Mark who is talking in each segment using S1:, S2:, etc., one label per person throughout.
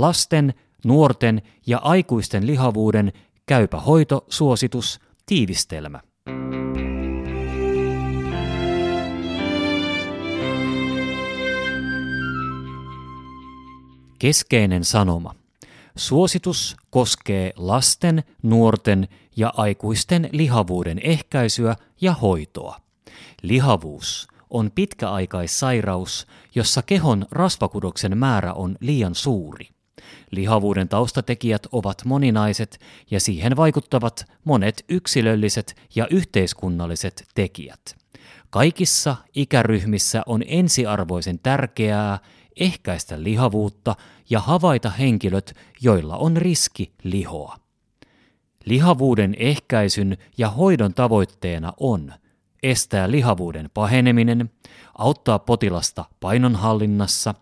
S1: lasten, nuorten ja aikuisten lihavuuden käypä hoitosuositus tiivistelmä. Keskeinen sanoma. Suositus koskee lasten, nuorten ja aikuisten lihavuuden ehkäisyä ja hoitoa. Lihavuus on pitkäaikaissairaus, jossa kehon rasvakudoksen määrä on liian suuri. Lihavuuden taustatekijät ovat moninaiset ja siihen vaikuttavat monet yksilölliset ja yhteiskunnalliset tekijät. Kaikissa ikäryhmissä on ensiarvoisen tärkeää ehkäistä lihavuutta ja havaita henkilöt, joilla on riski lihoa. Lihavuuden ehkäisyn ja hoidon tavoitteena on estää lihavuuden paheneminen, auttaa potilasta painonhallinnassa,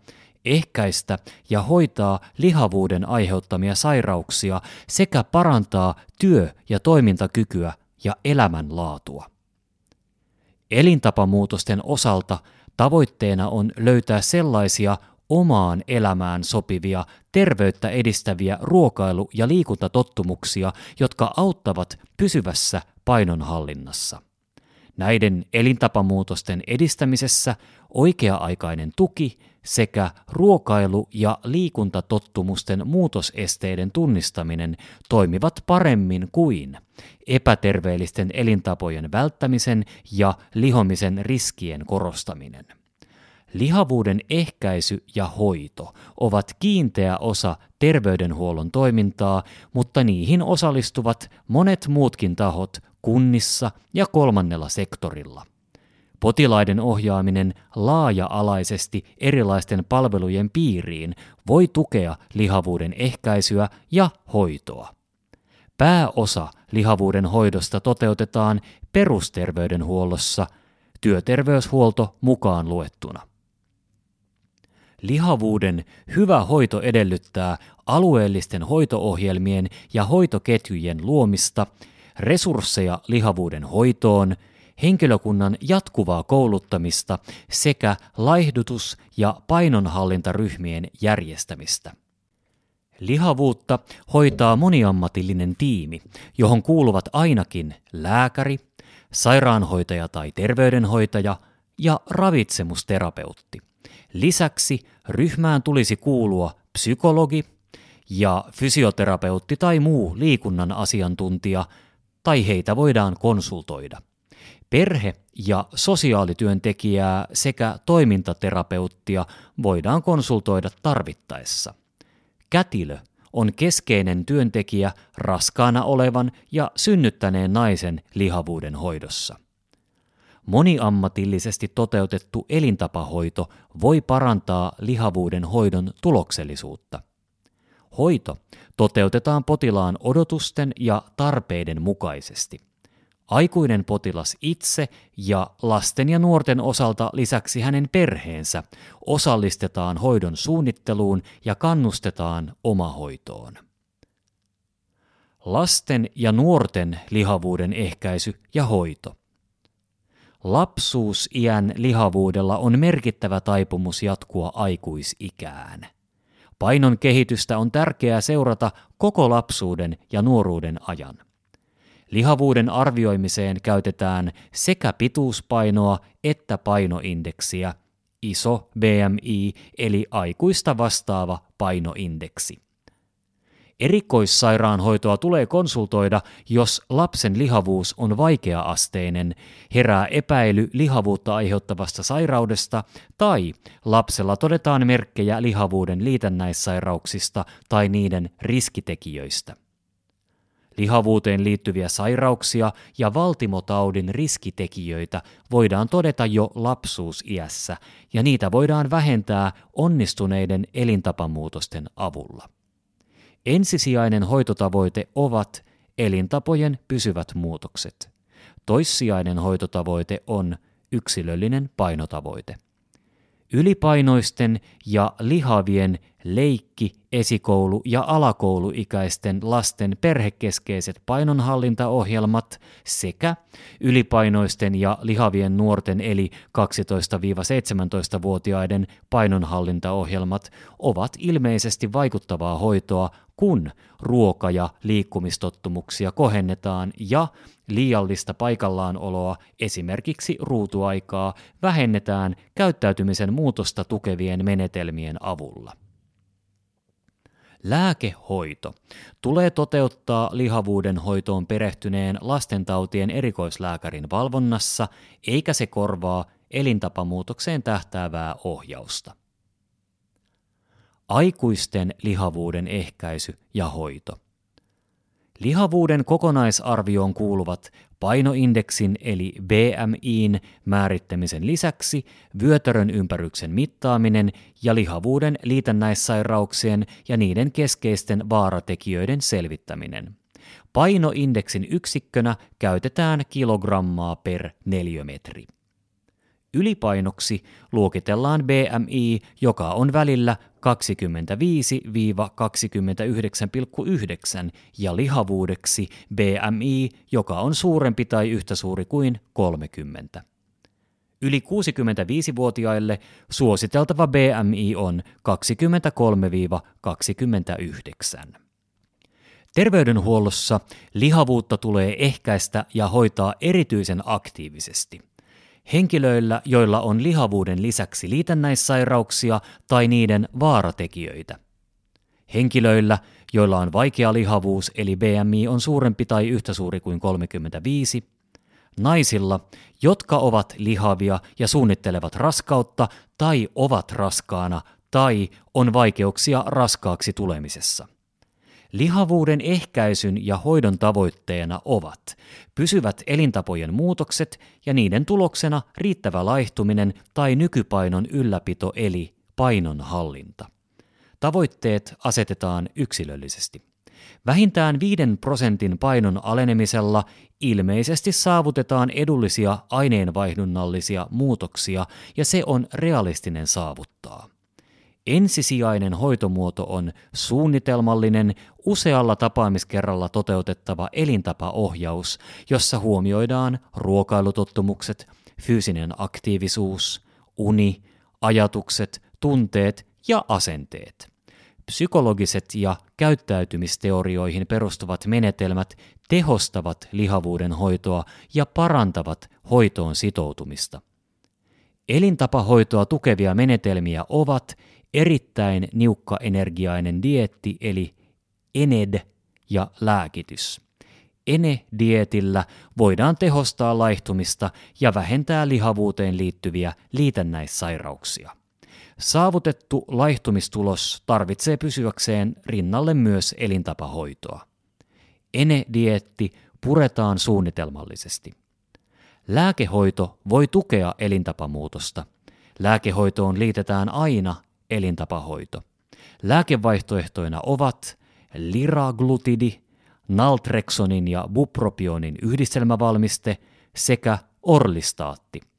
S1: ehkäistä ja hoitaa lihavuuden aiheuttamia sairauksia sekä parantaa työ- ja toimintakykyä ja elämänlaatua. Elintapamuutosten osalta tavoitteena on löytää sellaisia omaan elämään sopivia, terveyttä edistäviä ruokailu- ja liikuntatottumuksia, jotka auttavat pysyvässä painonhallinnassa. Näiden elintapamuutosten edistämisessä oikea-aikainen tuki sekä ruokailu- ja liikuntatottumusten muutosesteiden tunnistaminen toimivat paremmin kuin epäterveellisten elintapojen välttämisen ja lihomisen riskien korostaminen. Lihavuuden ehkäisy ja hoito ovat kiinteä osa terveydenhuollon toimintaa, mutta niihin osallistuvat monet muutkin tahot kunnissa ja kolmannella sektorilla. Potilaiden ohjaaminen laaja-alaisesti erilaisten palvelujen piiriin voi tukea lihavuuden ehkäisyä ja hoitoa. Pääosa lihavuuden hoidosta toteutetaan perusterveydenhuollossa, työterveyshuolto mukaan luettuna. Lihavuuden hyvä hoito edellyttää alueellisten hoitoohjelmien ja hoitoketjujen luomista, resursseja lihavuuden hoitoon, henkilökunnan jatkuvaa kouluttamista sekä laihdutus- ja painonhallintaryhmien järjestämistä. Lihavuutta hoitaa moniammatillinen tiimi, johon kuuluvat ainakin lääkäri, sairaanhoitaja tai terveydenhoitaja ja ravitsemusterapeutti. Lisäksi ryhmään tulisi kuulua psykologi ja fysioterapeutti tai muu liikunnan asiantuntija, tai heitä voidaan konsultoida. Perhe- ja sosiaalityöntekijää sekä toimintaterapeuttia voidaan konsultoida tarvittaessa. Kätilö on keskeinen työntekijä raskaana olevan ja synnyttäneen naisen lihavuuden hoidossa. Moniammatillisesti toteutettu elintapahoito voi parantaa lihavuuden hoidon tuloksellisuutta. Hoito toteutetaan potilaan odotusten ja tarpeiden mukaisesti. Aikuinen potilas itse ja lasten ja nuorten osalta lisäksi hänen perheensä osallistetaan hoidon suunnitteluun ja kannustetaan omahoitoon. Lasten ja nuorten lihavuuden ehkäisy ja hoito – Lapsuusiän lihavuudella on merkittävä taipumus jatkua aikuisikään. Painon kehitystä on tärkeää seurata koko lapsuuden ja nuoruuden ajan. Lihavuuden arvioimiseen käytetään sekä pituuspainoa että painoindeksiä, iso BMI eli aikuista vastaava painoindeksi. Erikoissairaanhoitoa tulee konsultoida, jos lapsen lihavuus on vaikea-asteinen, herää epäily lihavuutta aiheuttavasta sairaudesta tai lapsella todetaan merkkejä lihavuuden liitännäissairauksista tai niiden riskitekijöistä. Lihavuuteen liittyviä sairauksia ja valtimotaudin riskitekijöitä voidaan todeta jo lapsuusiässä, ja niitä voidaan vähentää onnistuneiden elintapamuutosten avulla. Ensisijainen hoitotavoite ovat elintapojen pysyvät muutokset. Toissijainen hoitotavoite on yksilöllinen painotavoite. Ylipainoisten ja lihavien leikki, esikoulu- ja alakouluikäisten lasten perhekeskeiset painonhallintaohjelmat sekä ylipainoisten ja lihavien nuorten eli 12-17-vuotiaiden painonhallintaohjelmat ovat ilmeisesti vaikuttavaa hoitoa, kun ruoka- ja liikkumistottumuksia kohennetaan ja liiallista paikallaanooloa, esimerkiksi ruutuaikaa, vähennetään käyttäytymisen muutosta tukevien menetelmien avulla. Lääkehoito tulee toteuttaa lihavuuden hoitoon perehtyneen lastentautien erikoislääkärin valvonnassa, eikä se korvaa elintapamuutokseen tähtäävää ohjausta. Aikuisten lihavuuden ehkäisy ja hoito. Lihavuuden kokonaisarvioon kuuluvat painoindeksin eli BMIin määrittämisen lisäksi vyötärön ympäryksen mittaaminen ja lihavuuden liitännäissairauksien ja niiden keskeisten vaaratekijöiden selvittäminen. Painoindeksin yksikkönä käytetään kilogrammaa per neliömetri. Ylipainoksi luokitellaan BMI, joka on välillä 25-29,9 ja lihavuudeksi BMI, joka on suurempi tai yhtä suuri kuin 30. Yli 65-vuotiaille suositeltava BMI on 23-29. Terveydenhuollossa lihavuutta tulee ehkäistä ja hoitaa erityisen aktiivisesti – henkilöillä, joilla on lihavuuden lisäksi liitännäissairauksia tai niiden vaaratekijöitä. Henkilöillä, joilla on vaikea lihavuus eli BMI on suurempi tai yhtä suuri kuin 35, naisilla, jotka ovat lihavia ja suunnittelevat raskautta tai ovat raskaana tai on vaikeuksia raskaaksi tulemisessa. Lihavuuden ehkäisyn ja hoidon tavoitteena ovat pysyvät elintapojen muutokset ja niiden tuloksena riittävä laihtuminen tai nykypainon ylläpito eli painonhallinta. Tavoitteet asetetaan yksilöllisesti. Vähintään 5 prosentin painon alenemisella ilmeisesti saavutetaan edullisia aineenvaihdunnallisia muutoksia ja se on realistinen saavuttaa. Ensisijainen hoitomuoto on suunnitelmallinen, usealla tapaamiskerralla toteutettava elintapaohjaus, jossa huomioidaan ruokailutottumukset, fyysinen aktiivisuus, uni, ajatukset, tunteet ja asenteet. Psykologiset ja käyttäytymisteorioihin perustuvat menetelmät tehostavat lihavuuden hoitoa ja parantavat hoitoon sitoutumista. Elintapahoitoa tukevia menetelmiä ovat erittäin niukkaenergiainen dietti eli ENED ja lääkitys. ENE-dietillä voidaan tehostaa laihtumista ja vähentää lihavuuteen liittyviä liitännäissairauksia. Saavutettu laihtumistulos tarvitsee pysyäkseen rinnalle myös elintapahoitoa. ENE-dietti puretaan suunnitelmallisesti. Lääkehoito voi tukea elintapamuutosta. Lääkehoitoon liitetään aina elintapahoito. Lääkevaihtoehtoina ovat liraglutidi, naltreksonin ja bupropionin yhdistelmävalmiste sekä orlistaatti –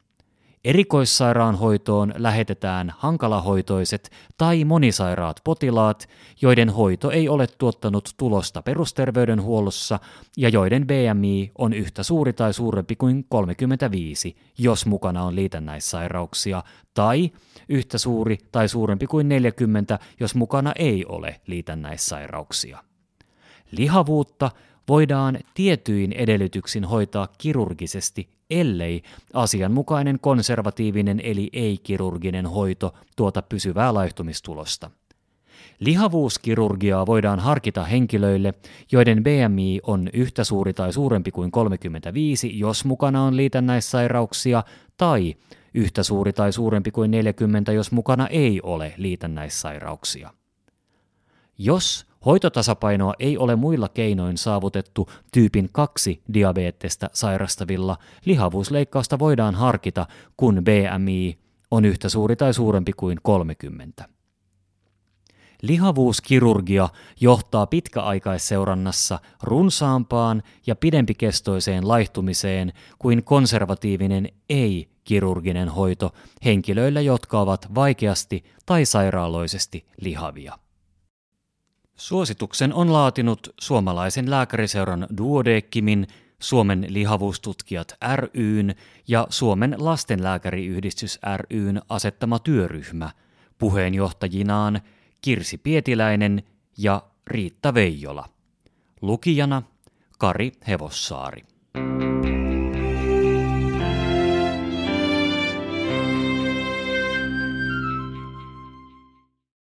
S1: Erikoissairaanhoitoon lähetetään hankalahoitoiset tai monisairaat potilaat, joiden hoito ei ole tuottanut tulosta perusterveydenhuollossa ja joiden BMI on yhtä suuri tai suurempi kuin 35, jos mukana on liitännäissairauksia, tai yhtä suuri tai suurempi kuin 40, jos mukana ei ole liitännäissairauksia. Lihavuutta voidaan tietyin edellytyksin hoitaa kirurgisesti, ellei asianmukainen konservatiivinen eli ei-kirurginen hoito tuota pysyvää laihtumistulosta. Lihavuuskirurgiaa voidaan harkita henkilöille, joiden BMI on yhtä suuri tai suurempi kuin 35, jos mukana on liitännäissairauksia, tai yhtä suuri tai suurempi kuin 40, jos mukana ei ole liitännäissairauksia. Jos Hoitotasapainoa ei ole muilla keinoin saavutettu tyypin 2 diabetesta sairastavilla. Lihavuusleikkausta voidaan harkita, kun BMI on yhtä suuri tai suurempi kuin 30. Lihavuuskirurgia johtaa pitkäaikaisseurannassa runsaampaan ja pidempikestoiseen laihtumiseen kuin konservatiivinen ei-kirurginen hoito henkilöillä, jotka ovat vaikeasti tai sairaaloisesti lihavia. Suosituksen on laatinut suomalaisen lääkäriseuran Duodeckimin, Suomen lihavuustutkijat ryn ja Suomen lastenlääkäriyhdistys ryn asettama työryhmä, puheenjohtajinaan Kirsi Pietiläinen ja Riitta Veijola. Lukijana Kari Hevossaari.